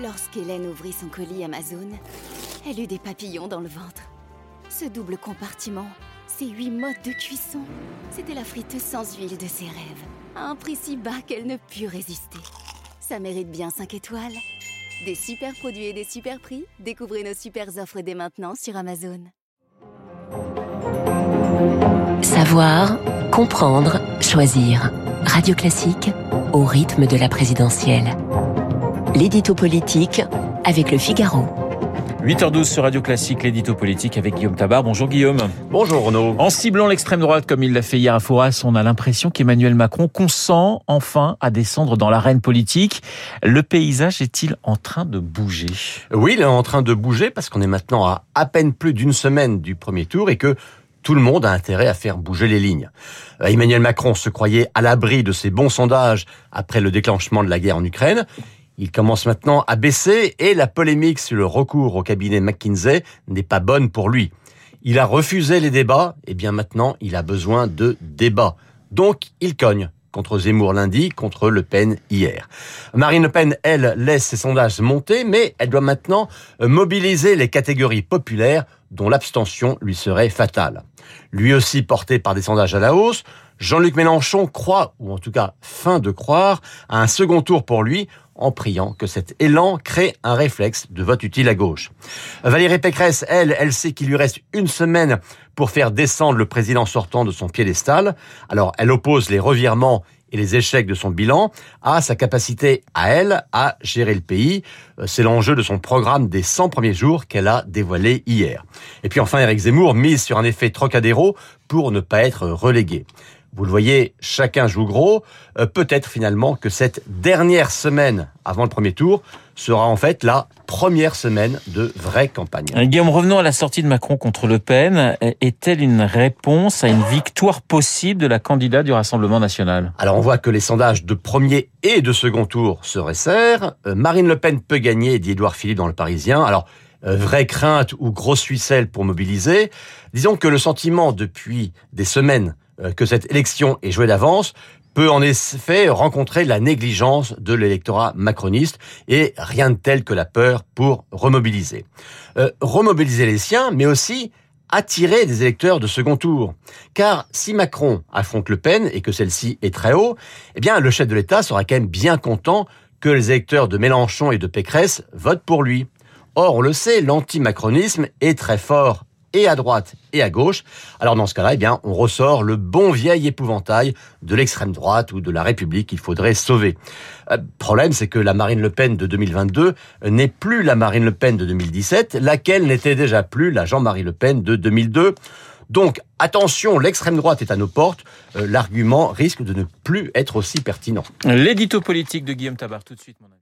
Lorsqu'Hélène ouvrit son colis Amazon, elle eut des papillons dans le ventre. Ce double compartiment, ces huit modes de cuisson, c'était la friteuse sans huile de ses rêves, à un prix si bas qu'elle ne put résister. Ça mérite bien 5 étoiles. Des super produits et des super prix, découvrez nos super offres dès maintenant sur Amazon. Savoir, comprendre, choisir. Radio Classique au rythme de la présidentielle. L'édito politique avec le Figaro. 8h12 sur Radio Classique, l'édito politique avec Guillaume Tabar. Bonjour Guillaume. Bonjour Renaud. En ciblant l'extrême droite comme il l'a fait hier à Fouras, on a l'impression qu'Emmanuel Macron consent enfin à descendre dans l'arène politique. Le paysage est-il en train de bouger? Oui, il est en train de bouger parce qu'on est maintenant à à peine plus d'une semaine du premier tour et que tout le monde a intérêt à faire bouger les lignes. Euh, Emmanuel Macron se croyait à l'abri de ses bons sondages après le déclenchement de la guerre en Ukraine. Il commence maintenant à baisser et la polémique sur le recours au cabinet McKinsey n'est pas bonne pour lui. Il a refusé les débats, et bien maintenant il a besoin de débats. Donc il cogne contre Zemmour lundi, contre Le Pen hier. Marine Le Pen, elle, laisse ses sondages monter, mais elle doit maintenant mobiliser les catégories populaires dont l'abstention lui serait fatale. Lui aussi porté par des sondages à la hausse, Jean-Luc Mélenchon croit, ou en tout cas fin de croire, à un second tour pour lui en priant que cet élan crée un réflexe de vote utile à gauche. Valérie Pécresse, elle, elle sait qu'il lui reste une semaine pour faire descendre le président sortant de son piédestal. Alors elle oppose les revirements et les échecs de son bilan à sa capacité à elle à gérer le pays. Euh, c'est l'enjeu de son programme des 100 premiers jours qu'elle a dévoilé hier. Et puis enfin, Eric Zemmour mise sur un effet trocadéro pour ne pas être relégué. Vous le voyez, chacun joue gros. Euh, Peut-être finalement que cette dernière semaine avant le premier tour sera en fait la première semaine de vraie campagne. Euh, Guillaume, revenons à la sortie de Macron contre Le Pen. Est-elle une réponse à une victoire possible de la candidate du Rassemblement national? Alors on voit que les sondages de premier et de second tour se resserrent. Euh, Marine Le Pen peut gagner, dit Édouard Philippe dans Le Parisien. Alors euh, vraie crainte ou grosse ficelle pour mobiliser. Disons que le sentiment depuis des semaines euh, que cette élection est jouée d'avance peut en effet rencontrer la négligence de l'électorat macroniste et rien de tel que la peur pour remobiliser. Euh, remobiliser les siens, mais aussi attirer des électeurs de second tour. Car si Macron affronte Le Pen et que celle-ci est très haut, eh bien le chef de l'État sera quand même bien content que les électeurs de Mélenchon et de Pécresse votent pour lui. Or, on le sait, l'antimacronisme est très fort et à droite et à gauche. Alors dans ce cas-là, eh bien, on ressort le bon vieil épouvantail de l'extrême droite ou de la République qu'il faudrait sauver. Euh, problème, c'est que la Marine Le Pen de 2022 n'est plus la Marine Le Pen de 2017, laquelle n'était déjà plus la Jean-Marie Le Pen de 2002. Donc attention, l'extrême droite est à nos portes. Euh, L'argument risque de ne plus être aussi pertinent. L'édito politique de Guillaume Tabar, tout de suite mon avis.